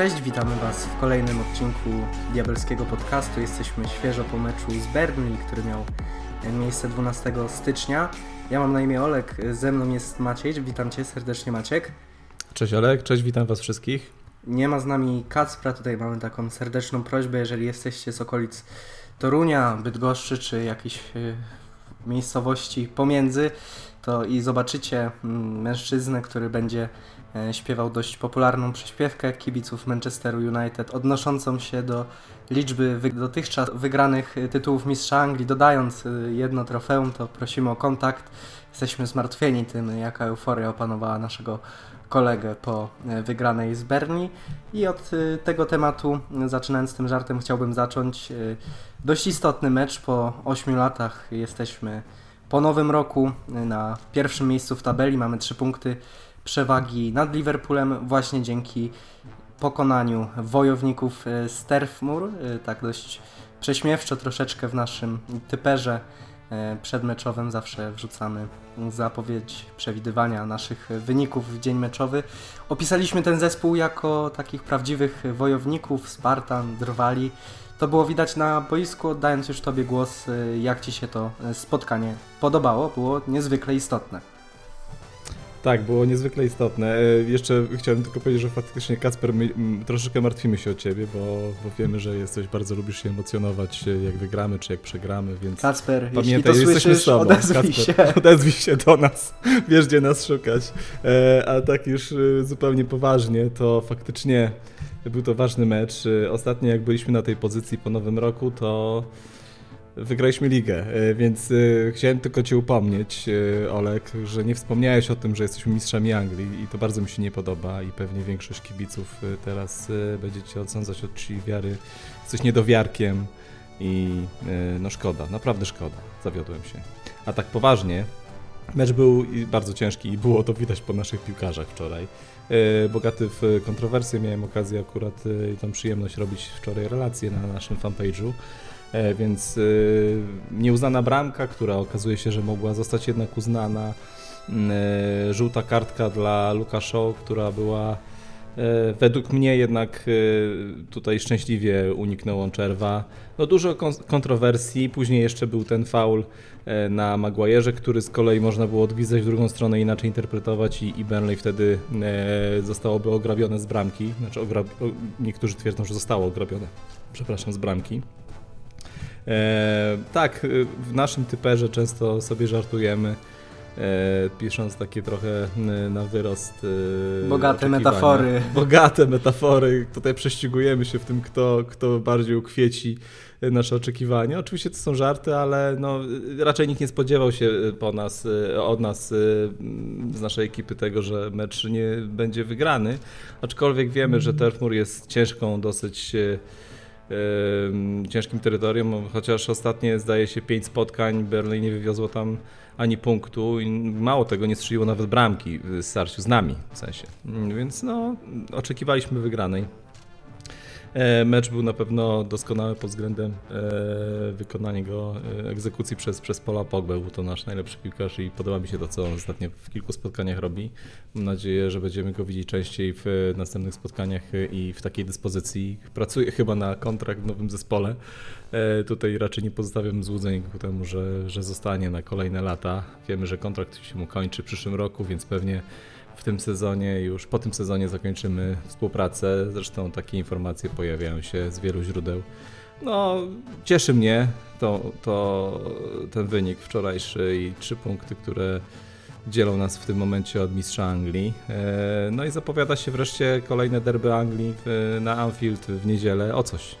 Cześć, witamy Was w kolejnym odcinku Diabelskiego Podcastu. Jesteśmy świeżo po meczu z Burnley, który miał miejsce 12 stycznia. Ja mam na imię Olek, ze mną jest Maciej. Witam Cię serdecznie, Maciek. Cześć Olek, cześć, witam Was wszystkich. Nie ma z nami Kacpra, tutaj mamy taką serdeczną prośbę, jeżeli jesteście z okolic Torunia, Bydgoszczy czy jakiejś y, miejscowości pomiędzy, to i zobaczycie mm, mężczyznę, który będzie e, śpiewał dość popularną przyśpiewkę kibiców Manchesteru United, odnoszącą się do liczby dotychczas wygranych tytułów Mistrza Anglii, dodając y, jedno trofeum, to prosimy o kontakt. Jesteśmy zmartwieni tym, jaka euforia opanowała naszego kolegę po e, wygranej z Berni. I od y, tego tematu, zaczynając tym żartem, chciałbym zacząć. Dość istotny mecz po 8 latach. Jesteśmy po nowym roku na pierwszym miejscu w tabeli. Mamy 3 punkty przewagi nad Liverpoolem właśnie dzięki pokonaniu wojowników z. Tak dość prześmiewczo troszeczkę w naszym typerze przedmeczowym zawsze wrzucamy zapowiedź przewidywania naszych wyników w dzień meczowy. Opisaliśmy ten zespół jako takich prawdziwych wojowników, Spartan, Drwali. To było widać na boisku, oddając już Tobie głos, y, jak Ci się to y, spotkanie podobało. Było niezwykle istotne. Tak, było niezwykle istotne. E, jeszcze chciałem tylko powiedzieć, że faktycznie Kacper, my, troszeczkę martwimy się o ciebie, bo, bo wiemy, że jesteś, bardzo lubisz się emocjonować, e, jak wygramy, czy jak przegramy, więc Kacper, pamiętaj, jeśli to jesteśmy słyszysz, z tobą. odezwij Kacper, się. Odezwij się do nas, wiesz gdzie nas szukać. E, a tak już zupełnie poważnie, to faktycznie był to ważny mecz. Ostatnio jak byliśmy na tej pozycji po nowym roku, to wygraliśmy ligę, e, więc e, chciałem tylko Cię upomnieć, e, Olek, że nie wspomniałeś o tym, że jesteśmy mistrzami Anglii i to bardzo mi się nie podoba i pewnie większość kibiców teraz będzie Cię odsądzać od Ci wiary. Jesteś niedowiarkiem i no szkoda, naprawdę szkoda, zawiodłem się. A tak poważnie, mecz był bardzo ciężki i było to widać po naszych piłkarzach wczoraj. Bogaty w kontrowersje, miałem okazję akurat i tą przyjemność robić wczoraj relacje na naszym fanpage'u. E, więc e, nieuznana bramka, która okazuje się, że mogła zostać jednak uznana. Mm, e, żółta kartka dla Luka Shaw, która była według mnie jednak tutaj szczęśliwie uniknął on czerwa. No dużo kontrowersji, później jeszcze był ten faul na Maguire'ze, który z kolei można było odgwizdać w drugą stronę inaczej interpretować i, i Burnley wtedy zostałoby ograbione z bramki. Znaczy, ogra... niektórzy twierdzą, że zostało ograbione, przepraszam, z bramki. E, tak, y, w naszym typerze często sobie żartujemy, e, pisząc takie trochę na wyrost. Bogate metafory. Bogate metafory. Tutaj prześcigujemy się w tym, kto, kto bardziej ukwieci nasze oczekiwania. Oczywiście to są żarty, ale no, raczej nikt nie spodziewał się po nas, od nas z naszej ekipy tego, że mecz nie będzie wygrany. Aczkolwiek wiemy, że Terfmur jest ciężką dosyć ciężkim terytorium, chociaż ostatnie zdaje się pięć spotkań Berlin nie wywiozło tam ani punktu i mało tego nie strzeliło nawet bramki w starciu z nami w sensie. Więc no, oczekiwaliśmy wygranej. E, mecz był na pewno doskonały pod względem e, wykonania go e, egzekucji przez, przez Pola Pogbę. Był to nasz najlepszy piłkarz i podoba mi się to, co on ostatnio w kilku spotkaniach robi. Mam nadzieję, że będziemy go widzieć częściej w następnych spotkaniach i w takiej dyspozycji. Pracuje chyba na kontrakt w nowym zespole. Tutaj raczej nie pozostawiam złudzeń ku temu, że, że zostanie na kolejne lata. Wiemy, że kontrakt się mu kończy w przyszłym roku, więc pewnie w tym sezonie, już po tym sezonie zakończymy współpracę. Zresztą takie informacje pojawiają się z wielu źródeł. No, cieszy mnie to, to, ten wynik wczorajszy i trzy punkty, które dzielą nas w tym momencie od mistrza Anglii. E, no i zapowiada się wreszcie kolejne derby Anglii na Anfield w niedzielę. O coś.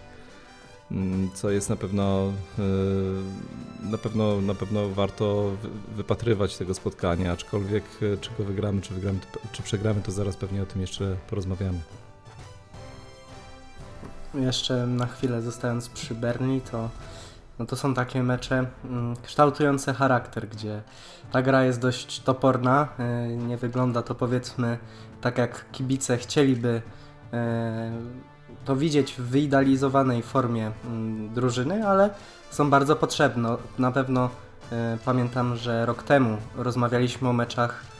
Mm, co jest na pewno y, na pewno, na pewno warto wypatrywać tego spotkania, aczkolwiek y, czy go wygramy, czy, wygramy, czy przegramy, to zaraz pewnie o tym jeszcze porozmawiamy. Jeszcze na chwilę zostając przy Berni, to, no to są takie mecze mm, kształtujące charakter, gdzie ta gra jest dość toporna, y, nie wygląda to powiedzmy tak jak kibice chcieliby to widzieć w wyidealizowanej formie mm, drużyny, ale są bardzo potrzebne. Na pewno y, pamiętam, że rok temu rozmawialiśmy o meczach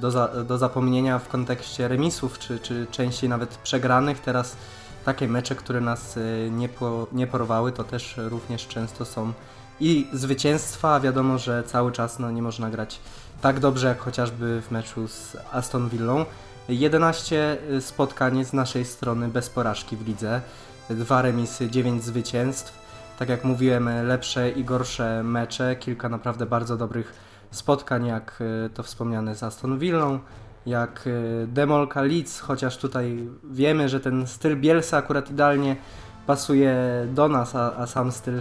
do, za, do zapomnienia w kontekście remisów, czy, czy częściej nawet przegranych. Teraz takie mecze, które nas nie, po, nie porwały, to też również często są i zwycięstwa. Wiadomo, że cały czas no, nie można grać tak dobrze jak chociażby w meczu z Aston Villą. 11 spotkań z naszej strony bez porażki w lidze, dwa remisy, 9 zwycięstw. Tak jak mówiłem, lepsze i gorsze mecze, kilka naprawdę bardzo dobrych spotkań, jak e, to wspomniane z Aston Villą, jak e, Demolka Leeds, chociaż tutaj wiemy, że ten styl Bielsa akurat idealnie pasuje do nas, a, a sam styl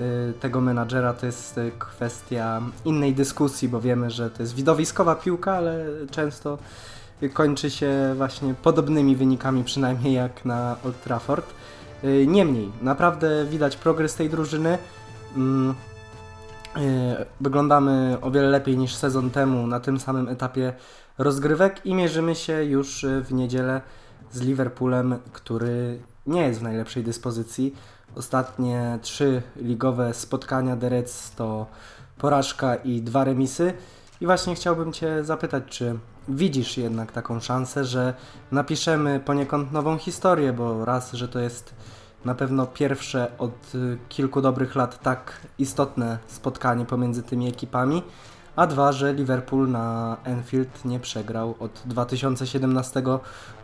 Y, tego menadżera to jest y, kwestia innej dyskusji, bo wiemy, że to jest widowiskowa piłka, ale często kończy się właśnie podobnymi wynikami, przynajmniej jak na Old Trafford. Y, niemniej, naprawdę widać progres tej drużyny. Mm, wyglądamy o wiele lepiej niż sezon temu na tym samym etapie rozgrywek i mierzymy się już w niedzielę z Liverpoolem, który nie jest w najlepszej dyspozycji. Ostatnie trzy ligowe spotkania The to porażka i dwa remisy. I właśnie chciałbym Cię zapytać, czy widzisz jednak taką szansę, że napiszemy poniekąd nową historię, bo raz, że to jest na pewno pierwsze od kilku dobrych lat tak istotne spotkanie pomiędzy tymi ekipami, a dwa, że Liverpool na Enfield nie przegrał od 2017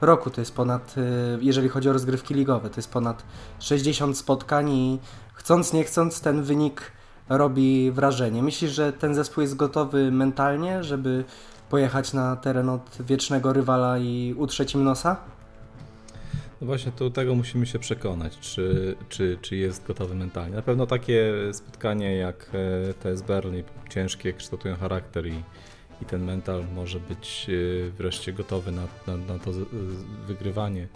roku. To jest ponad, y, jeżeli chodzi o rozgrywki ligowe, to jest ponad 60 spotkań i chcąc nie chcąc ten wynik robi wrażenie. Myślisz, że ten zespół jest gotowy mentalnie, żeby pojechać na teren od wiecznego rywala i utrzeć im nosa? No właśnie, to tego musimy się przekonać, czy, czy, czy jest gotowy mentalnie. Na pewno takie spotkanie jak e, TS Berlin, ciężkie, kształtują charakter i, i ten mental może być e, wreszcie gotowy na, na, na to wygrywanie.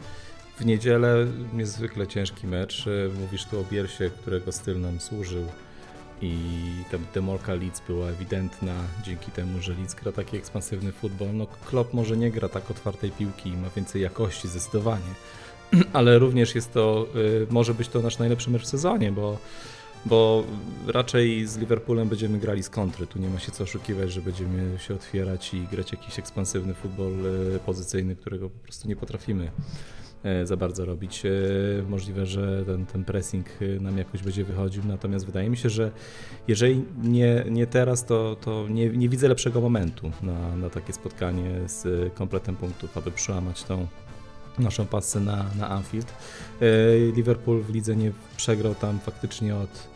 W niedzielę niezwykle ciężki mecz. E, mówisz tu o Biersie, którego styl nam służył i ta demolka Leeds była ewidentna dzięki temu, że Leeds gra taki ekspansywny futbol. No Klopp może nie gra tak otwartej piłki i ma więcej jakości zdecydowanie, ale również jest to, y, może być to nasz najlepszy mecz w sezonie, bo, bo raczej z Liverpoolem będziemy grali z kontry. Tu nie ma się co oszukiwać, że będziemy się otwierać i grać jakiś ekspansywny futbol y, pozycyjny, którego po prostu nie potrafimy za bardzo robić. Możliwe, że ten, ten pressing nam jakoś będzie wychodził, natomiast wydaje mi się, że jeżeli nie, nie teraz, to, to nie, nie widzę lepszego momentu na, na takie spotkanie z kompletem punktów, aby przełamać tą naszą pasę na, na Anfield. E, Liverpool w lidze nie przegrał tam faktycznie od,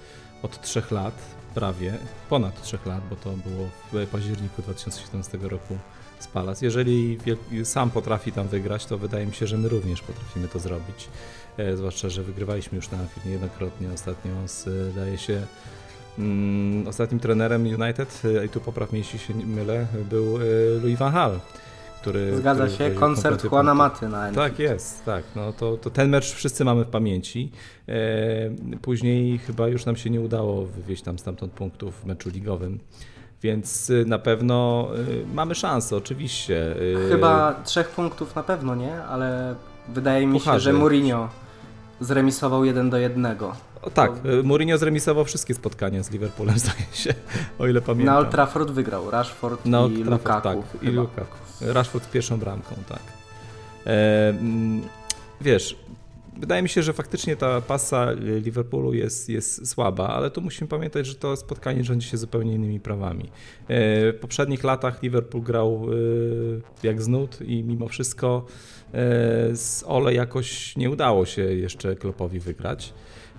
od 3 lat, prawie, ponad 3 lat, bo to było w październiku 2017 roku z Palace. Jeżeli sam potrafi tam wygrać, to wydaje mi się, że my również potrafimy to zrobić. E, zwłaszcza, że wygrywaliśmy już na Anfield niejednokrotnie ostatnio, zdaje się, mm, ostatnim trenerem United, e, i tu popraw mnie jeśli się mylę, był Louis van Gaal który... Zgadza który się, koncert Juana Maty na Enfield. Tak jest, tak. No to, to ten mecz wszyscy mamy w pamięci. E, później chyba już nam się nie udało wywieźć tam stamtąd punktów w meczu ligowym. Więc y, na pewno y, mamy szansę, oczywiście. Y, chyba trzech punktów na pewno nie, ale wydaje mi się, że Mourinho zremisował 1 do 1. O, tak, Mourinho zremisował wszystkie spotkania z Liverpoolem, zdaje się, o ile pamiętam. Na Old Trafford wygrał, Rashford na i Trafford, Lukaku. Tak, i Lukaku. Rashford z pierwszą bramką, tak. E, mm, wiesz, wydaje mi się, że faktycznie ta pasa Liverpoolu jest, jest słaba, ale tu musimy pamiętać, że to spotkanie rządzi się zupełnie innymi prawami. E, w poprzednich latach Liverpool grał e, jak znud i mimo wszystko e, z Ole jakoś nie udało się jeszcze Klopowi wygrać.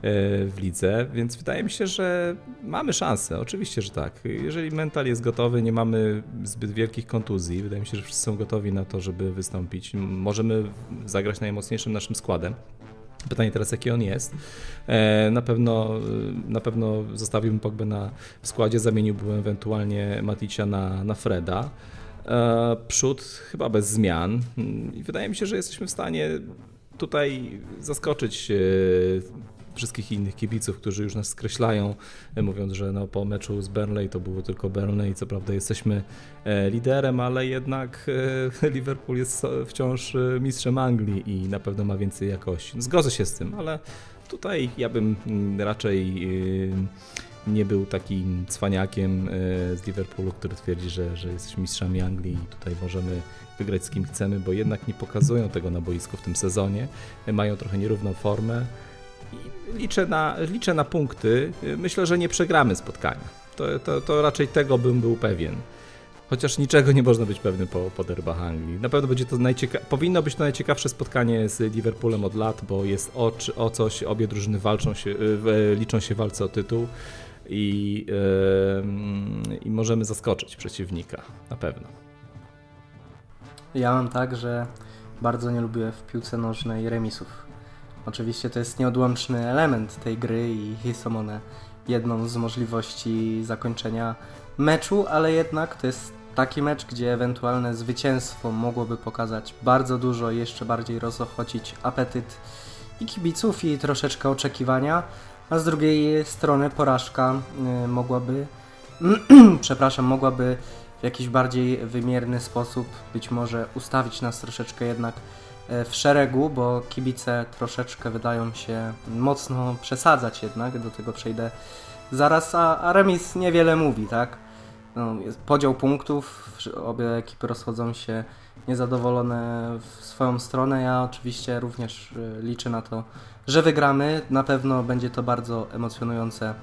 E, w lidze, więc wydaje mi się, że mamy szansę. Oczywiście, że tak. Jeżeli mental jest gotowy, nie mamy zbyt wielkich kontuzji, wydaje mi się, że wszyscy są gotowi na to, żeby wystąpić. Możemy zagrać najmocniejszym naszym składem. Pytanie teraz, jaki on jest. E, na pewno, na pewno zostawiłbym Pogbę na w składzie, zamieniłbym ewentualnie Maticia na, na Freda. E, przód chyba bez zmian i wydaje mi się, że jesteśmy w stanie tutaj zaskoczyć wszystkich innych kibiców, którzy już nas skreślają, e, mówiąc, że no, po meczu z Burnley to było tylko Burnley. Co prawda jesteśmy e, liderem, ale jednak e, Liverpool jest wciąż mistrzem Anglii i na pewno ma więcej jakości. Zgodzę się z tym, ale tutaj ja bym mm, raczej nie był takim cwaniakiem z Liverpoolu, który twierdzi, że, że jesteśmy mistrzami Anglii i tutaj możemy wygrać z kim chcemy, bo jednak nie pokazują tego na boisku w tym sezonie. Mają trochę nierówną formę. Liczę na, liczę na punkty. Myślę, że nie przegramy spotkania. To, to, to raczej tego bym był pewien. Chociaż niczego nie można być pewny po, po derbach Anglii. Na pewno będzie to najcieka- powinno być to najciekawsze spotkanie z Liverpoolem od lat, bo jest o, o coś, obie drużyny walczą się, liczą się w walce o tytuł i, yy, i możemy zaskoczyć przeciwnika, na pewno. Ja mam tak, że bardzo nie lubię w piłce nożnej remisów. Oczywiście to jest nieodłączny element tej gry i są one jedną z możliwości zakończenia meczu, ale jednak to jest taki mecz, gdzie ewentualne zwycięstwo mogłoby pokazać bardzo dużo i jeszcze bardziej rozochocić apetyt i kibiców i troszeczkę oczekiwania, a z drugiej strony porażka y, mogłaby przepraszam, mogłaby w jakiś bardziej wymierny sposób być może ustawić nas troszeczkę jednak w szeregu, bo kibice troszeczkę wydają się mocno przesadzać jednak, do tego przejdę zaraz, a, a remis niewiele mówi, tak? No, podział punktów, obie ekipy rozchodzą się niezadowolone w swoją stronę. Ja oczywiście również e, liczę na to, że wygramy. Na pewno będzie to bardzo emocjonujące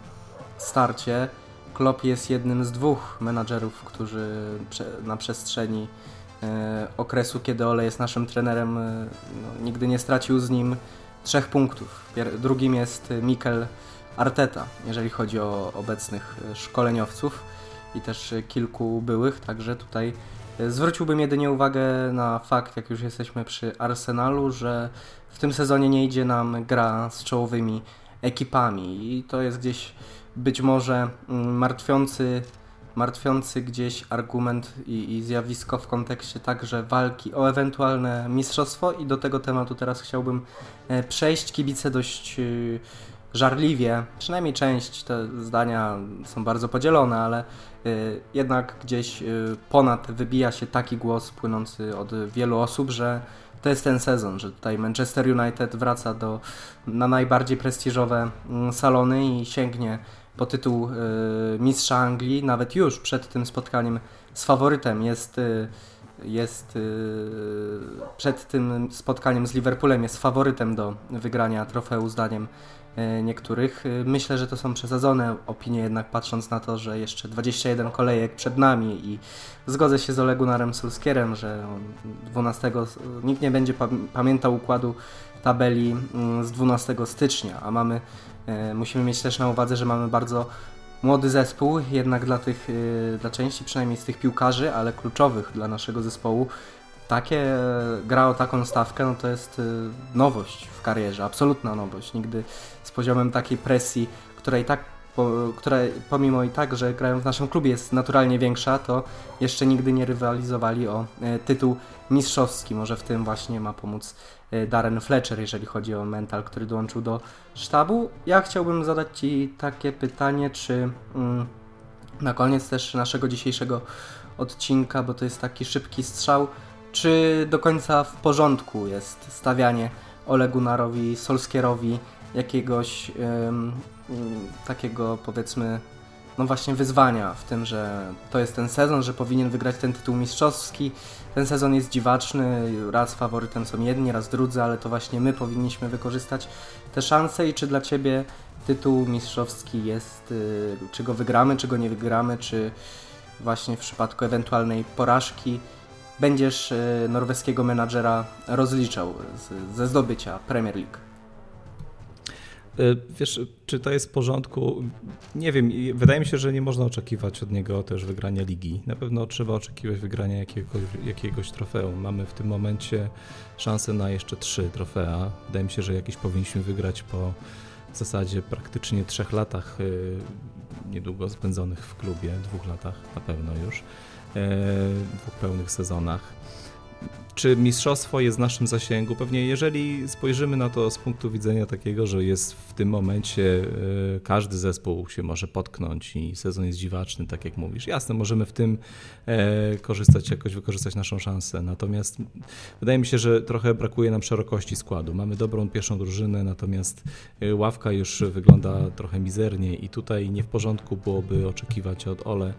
starcie. Klopp jest jednym z dwóch menadżerów, którzy na przestrzeni e, okresu, kiedy Ole jest naszym trenerem, e, no, nigdy nie stracił z nim trzech punktów. drugim jest Mikel Arteta, jeżeli chodzi o obecnych e, szkoleniowców i też kilku byłych, także tutaj zwróciłbym jedynie uwagę na fakt, jak już jesteśmy przy Arsenalu, że w tym sezonie nie idzie nam gra z czołowymi ekipami i to jest gdzieś być może mm, martwiący, martwiący gdzieś argument i, i zjawisko w kontekście także walki o ewentualne mistrzostwo i do tego tematu teraz chciałbym e, przejść. Kibice dość e, żarliwie, przynajmniej część te zdania są bardzo podzielone, ale e, jednak gdzieś ponad wybija się taki głos płynący od wielu osób, że to jest ten sezon, że tutaj Manchester United wraca do, na najbardziej prestiżowe mm, salony i sięgnie po tytuł y, mistrza Anglii, nawet już przed tym spotkaniem z faworytem jest, y, jest y, przed tym spotkaniem z Liverpoolem jest faworytem do wygrania trofeum zdaniem niektórych. Myślę, że to są przesadzone opinie, jednak patrząc na to, że jeszcze 21 kolejek przed nami i zgodzę się z Olegunarem Sulskierem, że 12 nikt nie będzie pamiętał układu tabeli mm, z 12 stycznia, a mamy E, musimy mieć też na uwadze, że mamy bardzo młody zespół, jednak dla tych, e, dla części przynajmniej z tych piłkarzy, ale kluczowych dla naszego zespołu, takie e, gra o taką stawkę, no to jest nowość w karierze, absolutna nowość. Nigdy z poziomem takiej presji, która i tak po, która pomimo i tak, że grają w naszym klubie jest naturalnie większa, to jeszcze nigdy nie rywalizowali o tytuł mistrzowski. Może w tym właśnie ma pomóc E, Darren Fletcher, jeżeli chodzi o mental, który dołączył do sztabu. Ja chciałbym zadać Ci takie pytanie, czy mm, na koniec też naszego dzisiejszego odcinka, bo to jest taki szybki strzał, czy do końca w porządku jest stawianie Ole Gunnarowi, Solskierowi jakiegoś ym, takiego powiedzmy no właśnie wyzwania w tym, że to jest ten sezon, że powinien wygrać ten tytuł mistrzowski. Ten sezon jest dziwaczny, raz faworytem są jedni, raz drudzy, ale to właśnie my powinniśmy wykorzystać te szanse i czy dla Ciebie tytuł mistrzowski jest, y, czy go wygramy, czy go nie wygramy, czy właśnie w przypadku ewentualnej porażki będziesz y, norweskiego menadżera rozliczał ze zdobycia Premier League? E, wiesz, czy to jest w porządku? Nie wiem. Wydaje mi się, że nie można oczekiwać od niego też wygrania ligi. Na pewno trzeba oczekiwać wygrania jakiegoś, jakiegoś trofeum. Mamy w tym momencie szansę na jeszcze trzy trofea. Wydaje mi się, że jakieś powinniśmy wygrać po w zasadzie praktycznie trzech latach e, niedługo spędzonych w klubie, dwóch latach na pewno już, e, dwóch pełnych sezonach. Czy mistrzostwo jest w naszym zasięgu? Pewnie jeżeli spojrzymy na to z punktu widzenia takiego, że jest w tym momencie e, każdy zespół się może potknąć i sezon jest dziwaczny, tak jak mówisz. Jasne, możemy w tym e, korzystać, jakoś wykorzystać naszą szansę. Natomiast wydaje mi się, że trochę brakuje nam szerokości składu. Mamy dobrą pierwszą drużynę, natomiast e, ławka już wygląda trochę mizernie i tutaj nie w porządku byłoby oczekiwać od Ole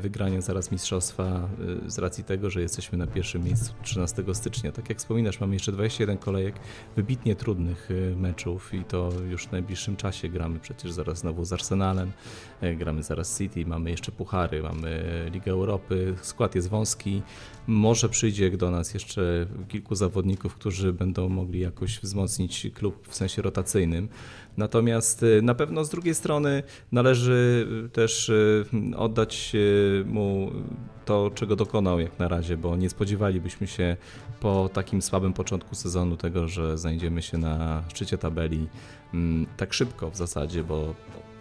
wygrania zaraz mistrzostwa z racji tego, że jesteśmy na pierwszym miejscu 13 stycznia. Tak jak wspominasz, mamy jeszcze 21 kolejek wybitnie trudnych meczów i to już w najbliższym czasie gramy przecież zaraz znowu z Arsenalem, e, gramy zaraz City, mamy jeszcze puchary, mamy Ligę Europy, skład jest wąski. Może przyjdzie do nas jeszcze kilku zawodników, którzy będą mogli jakoś wzmocnić klub w sensie rotacyjnym. Natomiast e, na pewno z drugiej strony należy też e, oddać mu to, czego dokonał jak na razie, bo nie spodziewalibyśmy się po takim słabym początku sezonu tego, że znajdziemy się na szczycie tabeli mm, tak szybko w zasadzie, bo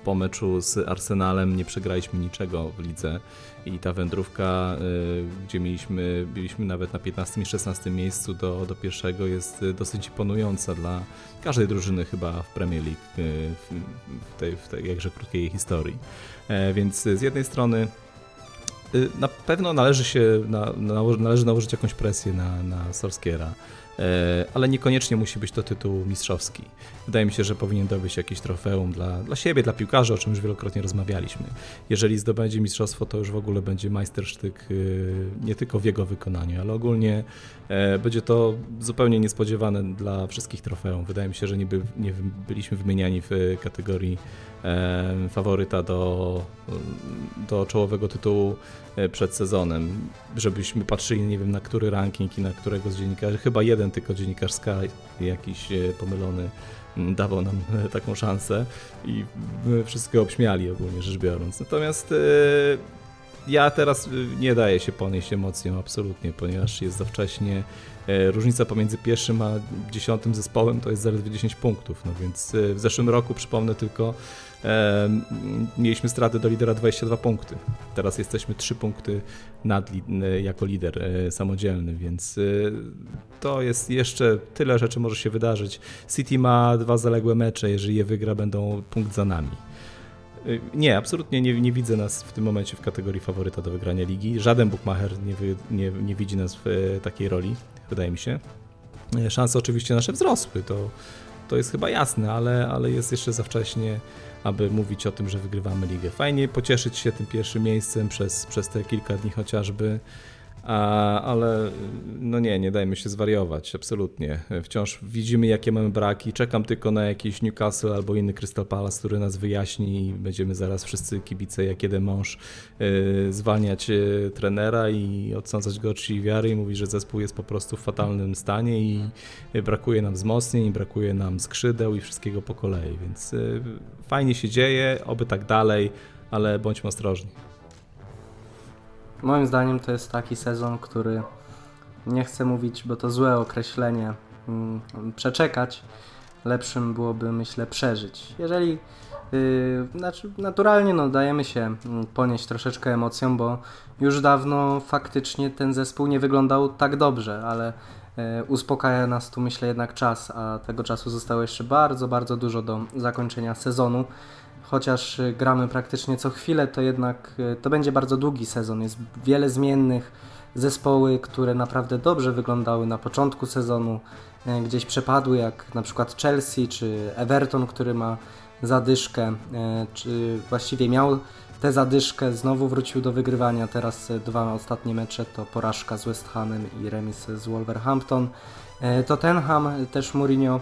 po meczu z Arsenalem nie przegraliśmy niczego w lidze i ta wędrówka, y, gdzie mieliśmy, byliśmy nawet na 15 i 16 miejscu do, do pierwszego jest dosyć imponująca dla każdej drużyny chyba w Premier League y, w tej, w tej jakże krótkiej historii. E, więc z jednej strony Y, na pewno należy się, na, należy nałożyć jakąś presję na, na Solskiera, ale niekoniecznie musi być to tytuł mistrzowski. Wydaje mi się, że powinien dobyć jakieś trofeum dla, dla siebie, dla piłkarzy, o czym już wielokrotnie rozmawialiśmy. Jeżeli zdobędzie mistrzostwo, to już w ogóle będzie majstersztyk y, nie tylko w jego wykonaniu, ale ogólnie e, będzie to zupełnie niespodziewane dla wszystkich trofeum. Wydaje mi się, że nie, by, nie byliśmy wymieniani w kategorii faworyta do, do czołowego tytułu e, przed sezonem, żebyśmy patrzyli, nie wiem, na który ranking i na którego z dziennikarzy, chyba jeden tylko dziennikarz Sky, jakiś e, pomylony, dawał nam e, taką szansę i wszystko obśmiali ogólnie rzecz biorąc. Natomiast ja teraz nie daję się ponieść emocjom absolutnie, ponieważ jest za wcześnie. Różnica pomiędzy pierwszym a dziesiątym zespołem to jest zaledwie 10 punktów, no więc w zeszłym roku, przypomnę tylko, mieliśmy straty do lidera 22 punkty. Teraz jesteśmy 3 punkty nad, jako lider e, samodzielny, więc e, to jest jeszcze tyle rzeczy może się wydarzyć. City ma dwa zaległe mecze, jeżeli je wygra, będą punkt za nami. E, nie, absolutnie nie, nie, widzę nas w tym momencie w kategorii faworyta do wygrania ligi. Żaden bookmacher nie, nie, nie widzi nas w takiej roli, wydaje mi się. Szanse oczywiście nasze wzrosły, to, to jest chyba jasne, ale, ale jest jeszcze za wcześnie aby mówić o tym, że wygrywamy ligę. Fajnie pocieszyć się tym pierwszym miejscem przez, przez te kilka dni chociażby, a, ale no nie, nie dajmy się zwariować, absolutnie. Wciąż widzimy, jakie mamy braki. Czekam tylko na jakiś Newcastle albo inny Crystal Palace, który nas wyjaśni i będziemy zaraz wszyscy kibice, jak jeden mąż, yy, zwalniać yy, trenera i odsądzać go od wiary i mówić, że zespół jest po prostu w fatalnym stanie i brakuje nam wzmocnień, brakuje nam skrzydeł i wszystkiego po kolei, więc yy, fajnie się dzieje, oby tak dalej, ale bądźmy ostrożni. Moim zdaniem to jest taki sezon, który nie chcę mówić, bo to złe określenie, mm, przeczekać. Lepszym byłoby, myślę, przeżyć. Jeżeli Yy, znaczy, naturalnie no, dajemy się mm, ponieść troszeczkę emocją, bo już dawno faktycznie ten zespół nie wyglądał tak dobrze, ale yy, uspokaja nas tu myślę jednak czas, a tego czasu zostało jeszcze bardzo, bardzo dużo do zakończenia sezonu chociaż y, gramy praktycznie co chwilę, to jednak y, to będzie bardzo długi sezon. Jest wiele zmiennych, zespoły, które naprawdę dobrze wyglądały na początku sezonu, y, gdzieś przepadły, jak na przykład Chelsea czy Everton, który ma zadyszkę, czy właściwie miał tę zadyszkę, znowu wrócił do wygrywania. Teraz dwa ostatnie mecze to porażka z West Hamem i remis z Wolverhampton. Tottenham też Mourinho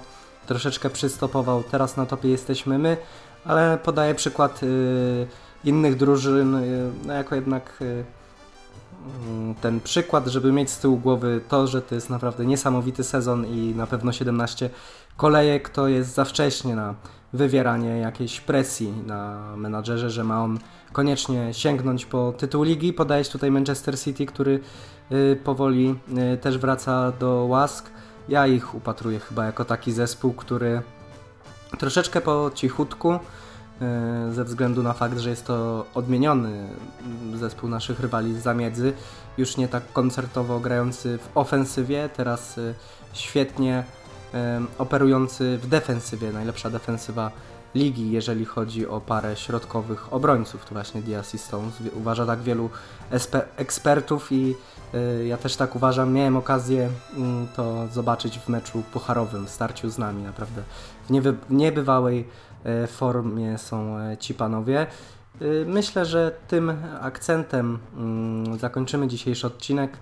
troszeczkę przystopował, teraz na topie jesteśmy my, ale podaję przykład y, innych drużyn, y, no jako jednak y, mm, ten przykład, żeby mieć z tyłu głowy to, że to jest naprawdę niesamowity sezon i na pewno 17 kolejek to jest za wcześnie na wywieranie jakiejś presji na menadżerze, że ma on koniecznie sięgnąć po tytuł ligi. Podajesz tutaj Manchester City, który powoli też wraca do łask. Ja ich upatruję chyba jako taki zespół, który troszeczkę po cichutku e, ze względu na fakt, że jest to odmieniony zespół naszych rywali z zamiedzy, już nie tak koncertowo grający w ofensywie, teraz e, świetnie operujący w defensywie, najlepsza defensywa ligi, jeżeli chodzi o parę środkowych obrońców. To właśnie Diaz i Stones uważa tak wielu ekspertów i y, ja też tak uważam. Miałem okazję y, to zobaczyć w meczu pucharowym, w starciu z nami. Naprawdę w nieby niebywałej y, formie są e, ci panowie. Y, myślę, że tym akcentem mm, zakończymy dzisiejszy odcinek.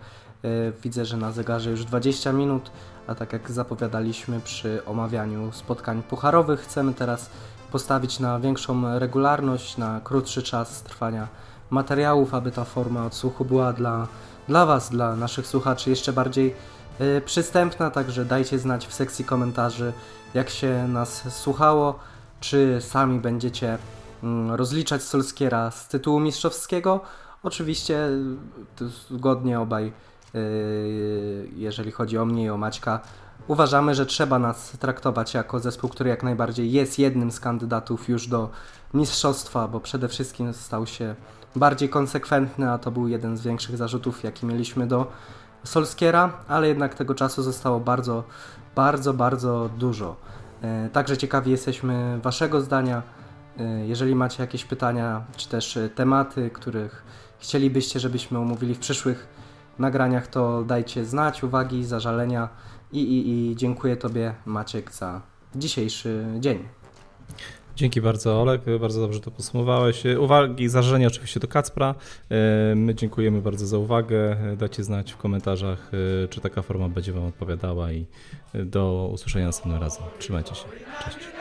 Widzę, że na zegarze już 20 minut, a tak jak zapowiadaliśmy przy omawianiu spotkań pucharowych, chcemy teraz postawić na większą regularność, na krótszy czas trwania materiałów, aby ta forma odsłuchu była dla, dla Was, dla naszych słuchaczy jeszcze bardziej y, przystępna, także dajcie znać w sekcji komentarzy, jak się nas słuchało, czy sami będziecie y, rozliczać Solskiera z tytułu mistrzowskiego. Oczywiście y, zgodnie obaj, y, jeżeli chodzi o mnie i o Maćka, uważamy, że trzeba nas traktować jako zespół, który jak najbardziej jest jednym z kandydatów już do mistrzostwa, bo przede wszystkim stał się bardziej konsekwentny, a to był jeden z większych zarzutów, jaki mieliśmy do Solskiera, ale jednak tego czasu zostało bardzo, bardzo, bardzo dużo. E, także ciekawi jesteśmy Waszego zdania. E, jeżeli macie jakieś pytania, czy też tematy, których chcielibyście, żebyśmy omówili w przyszłych nagraniach, to dajcie znać, uwagi, zażalenia. I, i, I dziękuję Tobie, Maciek, za dzisiejszy dzień. Dzięki bardzo, Olek. Bardzo dobrze to podsumowałeś. Uwagi, zażalenia oczywiście do Kacpra. E, my dziękujemy bardzo za uwagę. Dajcie znać w komentarzach, e, czy taka forma będzie Wam odpowiadała i do usłyszenia następnym razem. Trzymajcie się. Cześć.